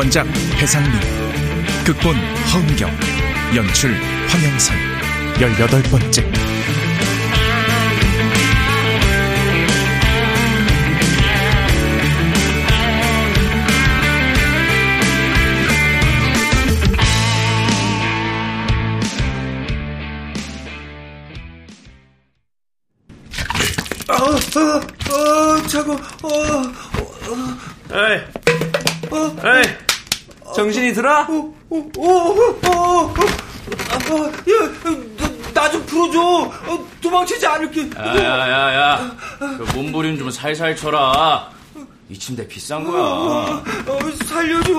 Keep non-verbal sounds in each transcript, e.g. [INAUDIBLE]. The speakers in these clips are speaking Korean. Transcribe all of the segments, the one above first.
원작 배상민, 극본 허은경, 연출 황영선, 열여덟 번째. 정신이 들어? 어, 어, 어, 어, 아, 야, 나좀 풀어줘. 어, 도망치지 않을게. 야야야야, 그 몸부림 좀 살살 쳐라. 이 침대 비싼 거야. 어, 살려줘.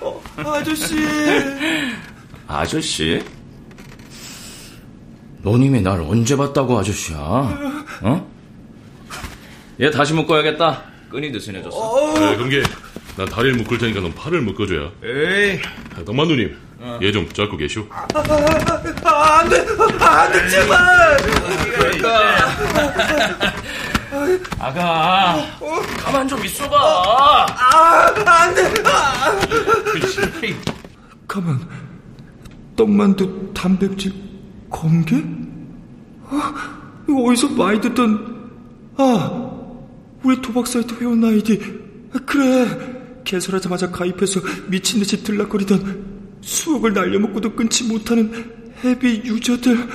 어, 아저씨. 아저씨? 너님이 날 언제 봤다고 아저씨야? 어? 얘 다시 묶어야겠다. 끈이 느슨해졌어. 아, 그럼 난 다리를 묶을 테니까 넌 팔을 묶어줘야. 에이. 아, 덕만누님, 얘좀 잡고 계시오. 아, 아, 안 돼, 안 돼, 제발. 아가, 가만 좀 있어봐. 아, 안 돼. 아. 가만, 떡만두 단백질? 아, 이거 어디서 많이 듣던, 아, 우리 도박 사이트 회원 아이디. 그래, 개설하자마자 가입해서 미친듯이 들락거리던 수억을 날려먹고도 끊지 못하는 헤비 유저들.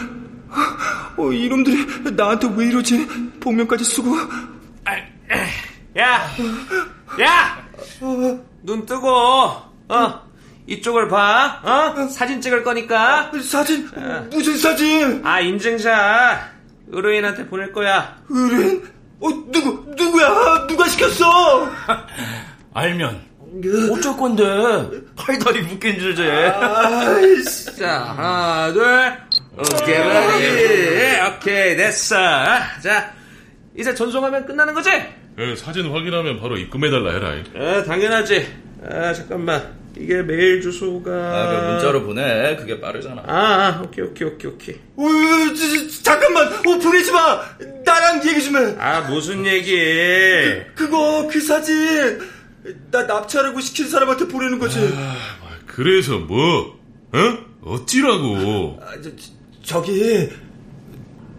어, 이놈들이 나한테 왜 이러지? 복면까지 쓰고. 야, 야, 눈 뜨고, 어, 이쪽을 봐, 어, 사진 찍을 거니까. 사진? 무슨 사진? 아, 인증샷. 의뢰인한테 보낼 거야. 의뢰인? 어, 누구, 누구야? 누가 시켰어? [LAUGHS] 알면. 어쩔 건데. 팔다리 묶인 주제. 아이씨. 자, 하나, 둘. 오케이, 바디. 오케이, 됐어. 자, 이제 전송하면 끝나는 거지? 예, 사진 확인하면 바로 입금해달라 해라. 아, 당연하지. 아, 잠깐만. 이게 메일 주소가. 아, 그 문자로 보내. 그게 빠르잖아. 아, 아 오케이, 오케이, 오케이, 오케이. 어, 저, 저, 잠깐만, 어, 보내지 마! 나랑 얘기 좀 해! 아, 무슨 얘기? 그거, 그 사진! 나 납치하라고 시킨 사람한테 보내는 거지. 아, 그래서 뭐? 어? 어찌라고? 아, 저, 저기,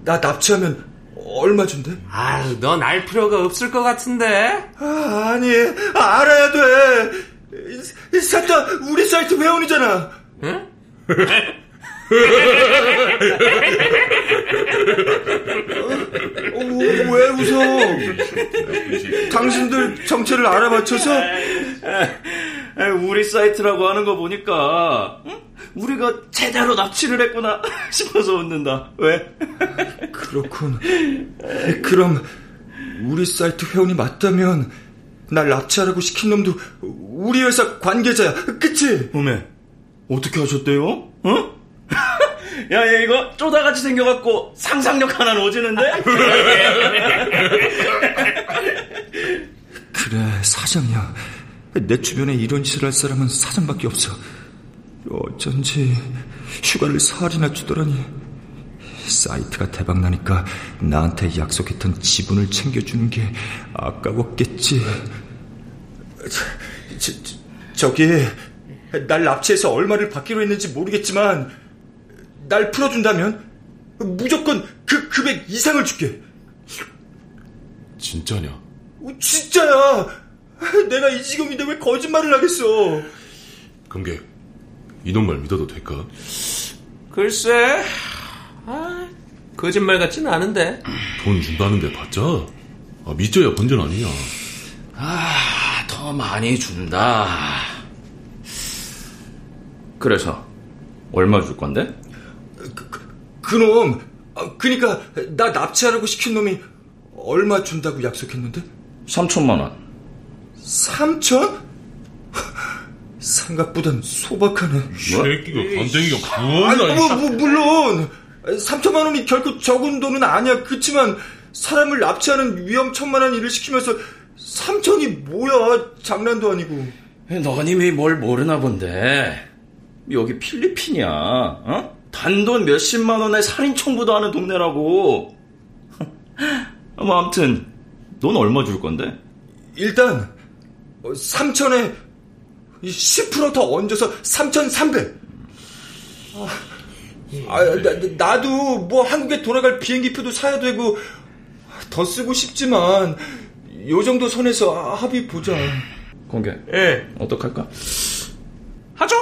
나 납치하면 얼마 준대? 아, 넌알 필요가 없을 것 같은데? 아, 아니, 알아야 돼! 셋다 우리 사이트 회원이잖아! 응? [LAUGHS] 어, 왜 웃어? 당신들 정체를 알아맞혀서? 우리 사이트라고 하는 거 보니까 우리가 제대로 납치를 했구나 [LAUGHS] 싶어서 웃는다. 왜? 그렇군. 그럼 우리 사이트 회원이 맞다면 날 납치하라고 시킨 놈도 우리 회사 관계자야. 그치? 어메, 어떻게 하셨대요? 어? 야, 얘 이거 쪼다같이 생겨갖고 상상력 하나 오지는데? [LAUGHS] 그래, 사장이야. 내 주변에 이런 짓을 할 사람은 사장밖에 없어. 어쩐지 휴가를 사흘이나 주더라니. 사이트가 대박나니까 나한테 약속했던 지분을 챙겨주는 게 아까웠겠지. 저, 저, 저기 날 납치해서 얼마를 받기로 했는지 모르겠지만 날 풀어준다면 무조건 그 금액 이상을 줄게. 진짜냐? 어, 진짜야. 내가 이 지경인데 왜 거짓말을 하겠어. 금계, 이놈 말 믿어도 될까? 글쎄, 아, 거짓말 같진 않은데. 돈 준다는데 받자. 아, 믿져야 번전 아니냐. 아, 더 많이 준다. 그래서 얼마 줄 건데? 그놈, 그니까 나 납치하라고 시킨 놈이 얼마 준다고 약속했는데? 3천만 원. 3천? 생각보단 소박하네. 이 새끼가 아니, 구원이다. 뭐, 뭐, 물론 3천만 원이 결코 적은 돈은 아니야. 그치만 사람을 납치하는 위험천만한 일을 시키면서 3천이 뭐야? 장난도 아니고. 너님이 뭘 모르나 본데. 여기 필리핀이야. 어? 단돈 몇십만 원에 살인 청구도 하는 동네라고. [LAUGHS] 뭐 아무튼 넌 얼마 줄 건데? 일단 3천에 10%더 얹어서 3,300. 아, 나, 도 뭐 한국에 돌아갈 비행기표도 사야 되고 더 쓰고 싶지만 요 정도 선에서 합의 보자. 공개. 예. 어떡할까? 하죠?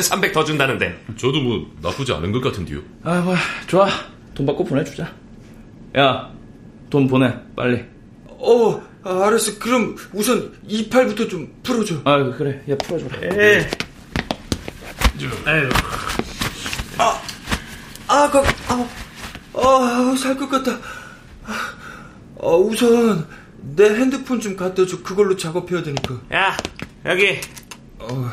300 더 준다는데. 저도 뭐 나쁘지 않은 것 같은데요. 아, 뭐 좋아. 돈 받고 보내주자. 야, 돈 보내 빨리. 어, 아, 알았어. 그럼 우선 28부터 좀 풀어줘. 아, 그래. 야, 풀어줘라. 예. 아유. 아, 아, 그, 아, 아, 살 것 같다. 아, 우선 내 핸드폰 좀 갖다 줘. 그걸로 작업해야 되니까. 야, 여기. 어,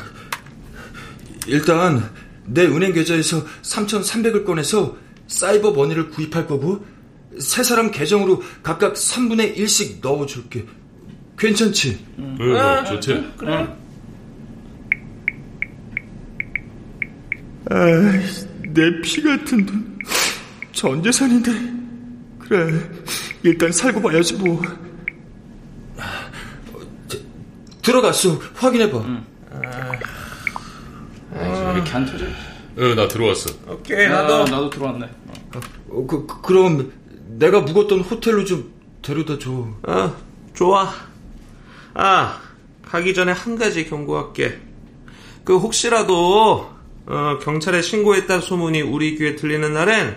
일단 내 은행 계좌에서 3,300을 꺼내서 사이버 머니를 구입할 거고 세 사람 계정으로 각각 3분의 1씩 넣어줄게. 괜찮지? 응, 응, 아, 좋지. 그래. 아, 내피 같은 돈. 전 재산인데. 그래. 일단 살고 봐야지 뭐. 들어갔어. 확인해봐. 응. 아, 이렇게 안 터져? 어, 나 들어왔어. 오케이, 나도. 아, 나도 들어왔네. 어, 그, 그, 그럼 내가 묵었던 호텔로 좀 데려다 줘. 어, 좋아. 아, 가기 전에 한 가지 경고할게. 그 혹시라도 어, 경찰에 신고했다는 소문이 우리 귀에 들리는 날엔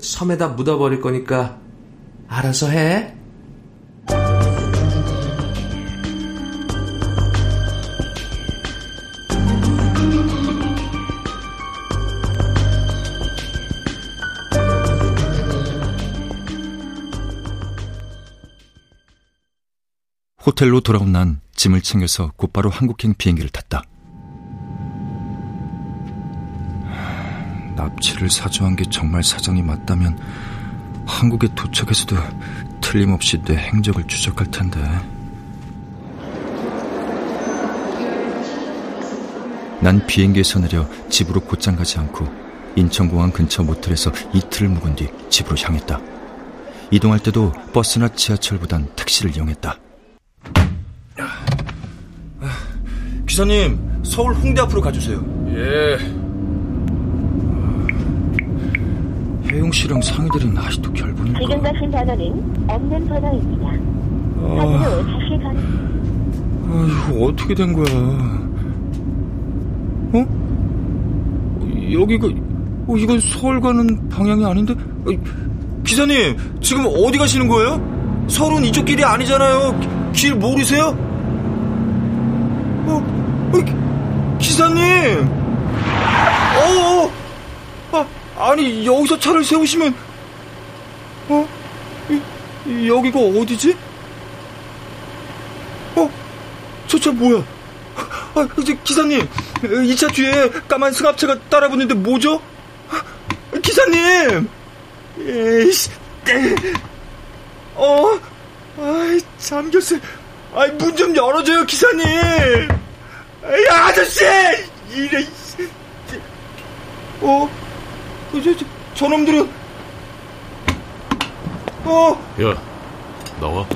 섬에다 묻어버릴 거니까 알아서 해. 호텔로 돌아온 난 짐을 챙겨서 곧바로 한국행 비행기를 탔다. 납치를 사주한 게 정말 사정이 맞다면 한국에 도착해서도 틀림없이 내 행적을 추적할 텐데. 난 비행기에서 내려 집으로 곧장 가지 않고 인천공항 근처 모텔에서 이틀을 묵은 뒤 집으로 향했다. 이동할 때도 버스나 지하철보단 택시를 이용했다. 기사님, 서울 홍대 앞으로 가주세요. 예. 혜용 씨랑 상희들은 아직도 결혼인가? 지금 가신 번호는 없는 번호입니다. 아, 다시 건. 아, 이거 어떻게 된 거야? 어? 여기가, 어, 이건 서울 가는 방향이 아닌데? 어, 기사님, 지금 어디 가시는 거예요? 서울은 이쪽 길이 아니잖아요. 길 모르세요? 어, 어 기사님! 어, 어, 아, 아니, 여기서 차를 세우시면, 어? 이, 여기가 어디지? 어? 저 차 뭐야? 아, 이제 기사님, 이 차 뒤에 까만 승합차가 따라붙는데 뭐죠? 기사님! 에이씨, 어? 아이, 잠겼어. 아이, 문 좀 열어줘요, 기사님! 야, 아저씨! 이래, 어? 저, 저, 저놈들은, 어? 야, 나와.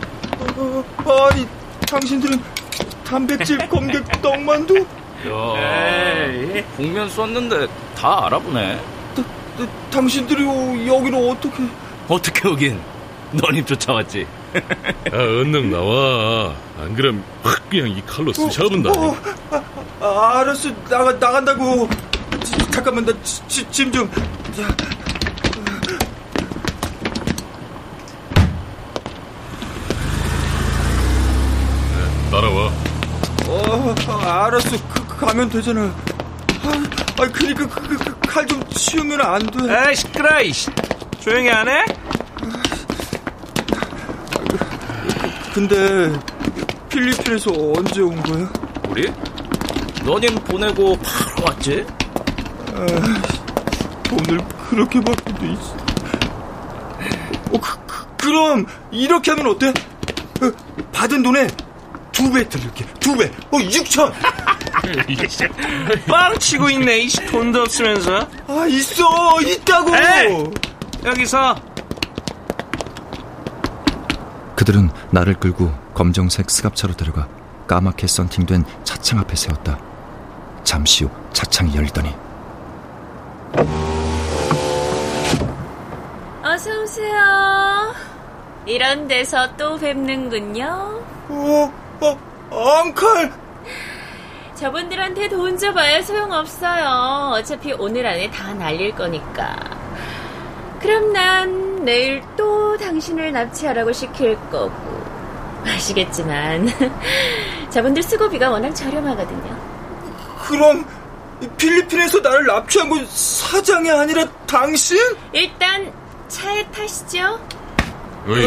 어, 아니, 당신들은 단백질 [LAUGHS] 검객 떡만두? 야, 에이, 국면 썼는데 다 알아보네. 다, 다, 당신들이 여기로 어떻게? 어떻게 오긴? 너님 쫓아왔지. 야, 얼른 나와. 안 그럼 확 그냥 이 칼로 쑤셔본다. 어, 어, 아, 아, 알았어, 나가 나간다고. 지, 잠깐만, 나 짐 좀. 자. 네, 따라와. 어, 아, 알았어. 그, 그, 가면 되잖아. 아, 아 그니까 그, 그, 그 칼 좀 치우면 안 돼. 에이, 시끄러, 이씨. 조용히 안 해? 근데 필리핀에서 언제 온 거야? 우리? 너님 보내고 바로 왔지? 아, 돈을 그렇게 받고도 있어. 어, 그, 그, 럼 이렇게 하면 어때? 어, 받은 돈에 두 배 들릴게. 두 배. 어, 6천. [LAUGHS] 빵 치고 있네. 이씨 돈도 없으면서. 아, 있어. 있다고. 에이! 여기서 그들은 나를 끌고 검정색 스갑차로 데려가 까맣게 썬팅된 차창 앞에 세웠다. 잠시 후 차창이 열리더니 어서 오세요. 이런 데서 또 뵙는군요. 어, 어, 엉클! 저분들한테 돈 줘봐야 소용없어요. 어차피 오늘 안에 다 날릴 거니까. 그럼 난 내일 또 당신을 납치하라고 시킬 거고. 아시겠지만, [LAUGHS] 저분들 수고비가 워낙 저렴하거든요. 그럼 필리핀에서 나를 납치한 건 사장이 아니라 당신? 일단 차에 타시죠. 어이,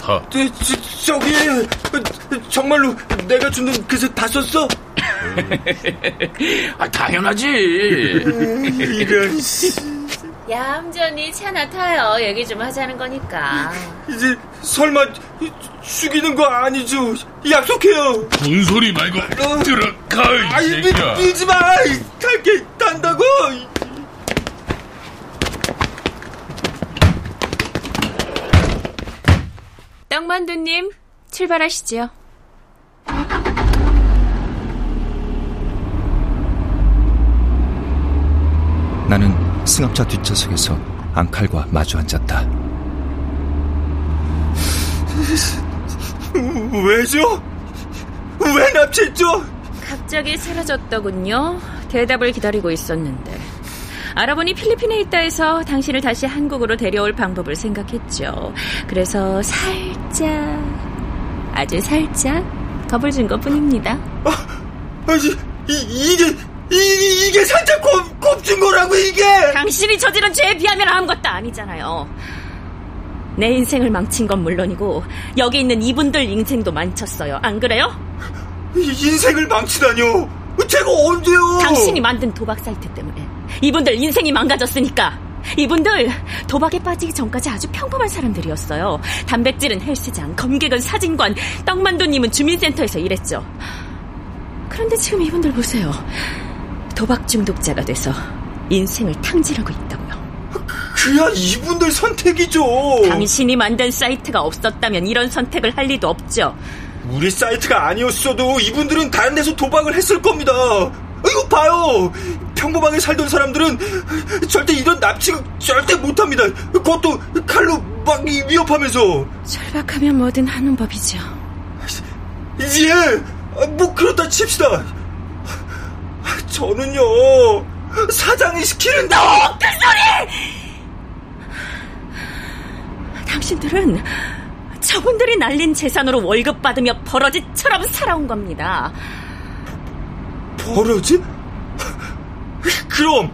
타. 저, 저, 저기 정말로 내가 준 돈 그새 다 썼어? [LAUGHS] 아, 당연하지. 이런 얌전히 차나 타요. 얘기 좀 하자는 거니까. 이제 설마 죽이는 거 아니죠? 약속해요. 분소리 말고 들어가, 이 아이 새끼야. 밀, 밀지 마. 탈게 탄다고. 떡만두님, 출발하시죠. 나는 승합차 뒷좌석에서 앙칼과 마주 앉았다. 왜죠? 왜 납치했죠? 갑자기 사라졌더군요. 대답을 기다리고 있었는데. 알아보니 필리핀에 있다 해서 당신을 다시 한국으로 데려올 방법을 생각했죠. 그래서 살짝, 아주 살짝 겁을 준 것 뿐입니다. 아니, 이, 이게 이, 이게 살짝 겁, 겁준 거라고 이게 당신이 저지른 죄에 비하면 아무것도 아니잖아요. 내 인생을 망친 건 물론이고 여기 있는 이분들 인생도 망쳤어요. 안 그래요? 이 인생을 망치다뇨 제가 언제요 당신이 만든 도박 사이트 때문에 이분들 인생이 망가졌으니까 이분들 도박에 빠지기 전까지 아주 평범한 사람들이었어요. 단백질은 헬스장, 검객은 사진관, 떡만두님은 주민센터에서 일했죠. 그런데 지금 이분들 보세요. 도박 중독자가 돼서 인생을 탕진하고 있다고요. 그야 이분들 선택이죠 당신이 만든 사이트가 없었다면 이런 선택을 할 리도 없죠. 우리 사이트가 아니었어도 이분들은 다른 데서 도박을 했을 겁니다 이거 봐요 평범하게 살던 사람들은 절대 이런 납치 절대 못합니다 그것도 칼로 막 위협하면서 절박하면 뭐든 하는 법이죠. 예, 뭐 그렇다 칩시다. 저는요 사장이 시키는데 어, 그 당신들은 저분들이 날린 재산으로 월급 받으며 버러지처럼 살아온 겁니다. 버러지? 그럼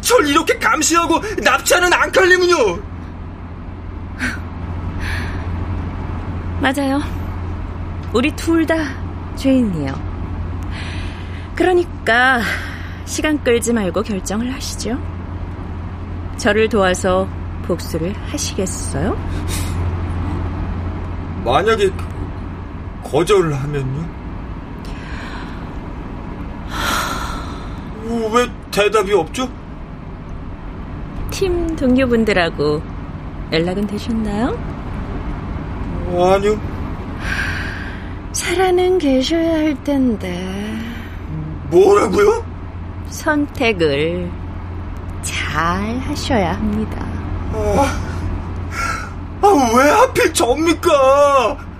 절 이렇게 감시하고 납치하는 앙칼님은요? 맞아요. 우리 둘 다 죄인이에요. 그러니까 시간 끌지 말고 결정을 하시죠. 저를 도와서 복수를 하시겠어요? 만약에 거절을 하면요? 왜 대답이 없죠? 팀 동료분들하고 연락은 되셨나요? 아니요. 살아는 계셔야 할 텐데 뭐라고요? 선택을 잘 하셔야 합니다. 아, 왜 하필 접니까?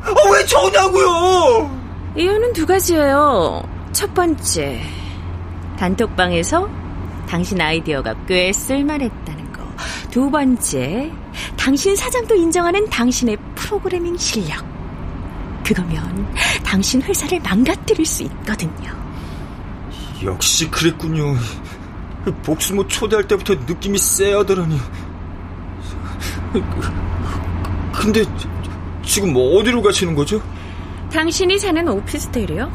아, 왜 저냐고요? 이유는 두 가지예요. 첫 번째, 단톡방에서 당신 아이디어가 꽤 쓸만했다는 거. 두 번째, 당신 사장도 인정하는 당신의 프로그래밍 실력. 그거면 당신 회사를 망가뜨릴 수 있거든요. 역시 그랬군요. 복수모 초대할 때부터 느낌이 쎄하더라니. 근데 지금 뭐 어디로 가시는 거죠? 당신이 사는 오피스텔이요?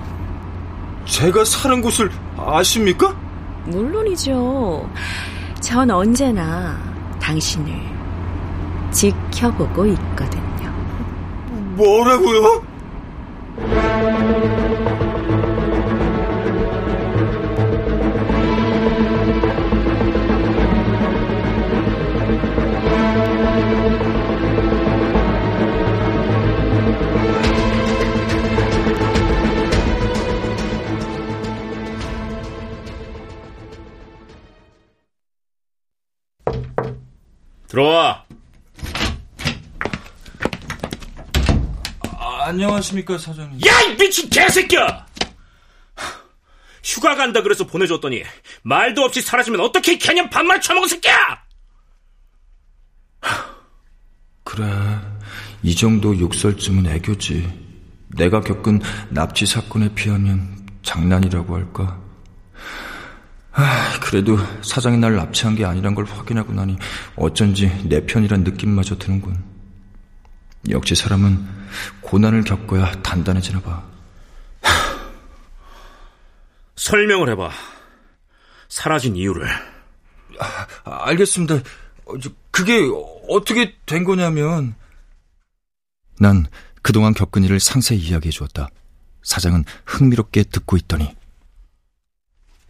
제가 사는 곳을 아십니까? 물론이죠. 전 언제나 당신을 지켜보고 있거든요. 뭐라고요? 들어와. 아, 안녕하십니까, 사장님. 야, 이 미친 개새끼야! 휴가 간다 그래서 보내줬더니 말도 없이 사라지면 어떻게 개념 반말 쳐먹은 새끼야! 그래, 이 정도 욕설쯤은 애교지. 내가 겪은 납치 사건에 비하면 장난이라고 할까? 아, 그래도 사장이 날 납치한 게 아니란 걸 확인하고 나니 어쩐지 내 편이란 느낌마저 드는군. 역시 사람은 고난을 겪어야 단단해지나 봐. [SIGHS] 설명을 해봐. 사라진 이유를. 아, 알겠습니다. 어, 그게 어떻게 된 거냐면 난 그동안 겪은 일을 상세히 이야기해 주었다. 사장은 흥미롭게 듣고 있더니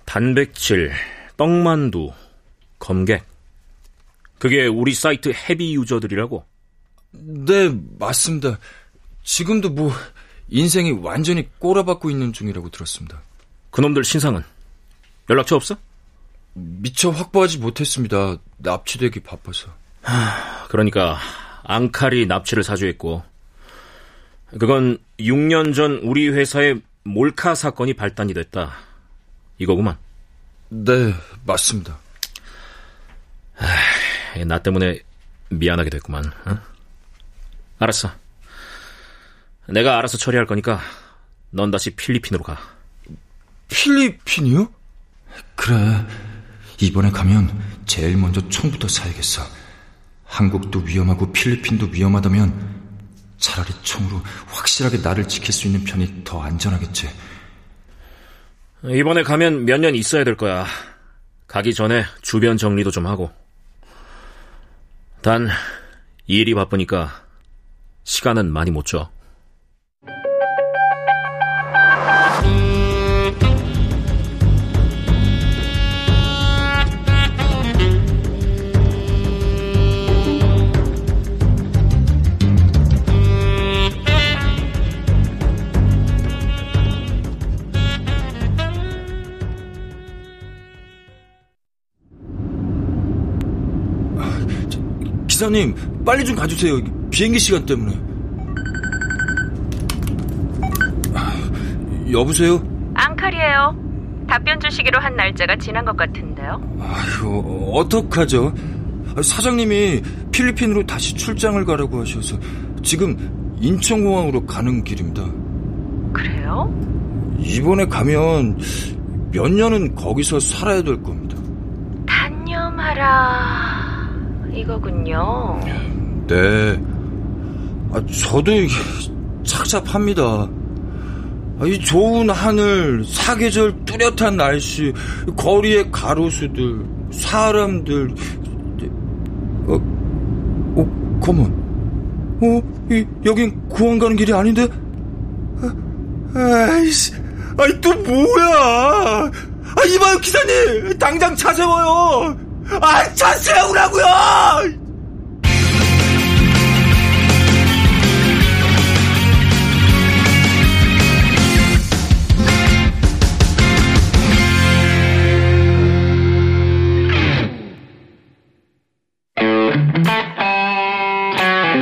단백질, 떡만두, 검객. 그게 우리 사이트 헤비 유저들이라고? 네, 맞습니다. 지금도 뭐 인생이 완전히 꼬라박고 있는 중이라고 들었습니다. 그놈들 신상은 연락처 없어? 미처 확보하지 못했습니다. 납치되기 바빠서. 하, 그러니까 앙칼이 납치를 사주했고 그건 6년 전 우리 회사의 몰카 사건이 발단이 됐다. 이거구만. 네, 맞습니다. 하, 나 때문에 미안하게 됐구만. 어? 알았어. 내가 알아서 처리할 거니까 넌 다시 필리핀으로 가. 필리핀이요? 그래. 이번에 가면 제일 먼저 총부터 사야겠어. 한국도 위험하고 필리핀도 위험하다면 차라리 총으로 확실하게 나를 지킬 수 있는 편이 더 안전하겠지. 이번에 가면 몇 년 있어야 될 거야. 가기 전에 주변 정리도 좀 하고. 단, 일이 바쁘니까 시간은 많이 못 줘. 기사님, 빨리 좀 가주세요. 비행기 시간 때문에. 여보세요? 앙칼이에요. 답변 주시기로 한 날짜가 지난 것 같은데요. 아휴, 어떡하죠? 사장님이 필리핀으로 다시 출장을 가라고 하셔서 지금 인천공항으로 가는 길입니다. 그래요? 이번에 가면 몇 년은 거기서 살아야 될 겁니다. 단념하라. 이거군요. 네. 아, 저도 착잡합니다. 아, 이 좋은 하늘, 사계절 뚜렷한 날씨, 거리의 가로수들, 사람들. 어, 어, 컴온. 어, 이, 여긴 공항 가는 길이 아닌데? 아, 아이씨, 아이, 또 뭐야! 아, 이봐요, 기사님! 당장 차 세워요! 아, 차 세우라고요!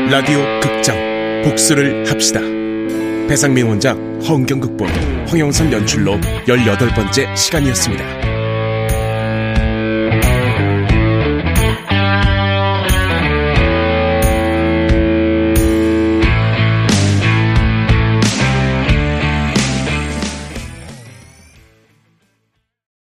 라디오 극장 복수를 합시다. 배상민 원작, 허은경 극본, 황영선 연출로 18번째 시간이었습니다.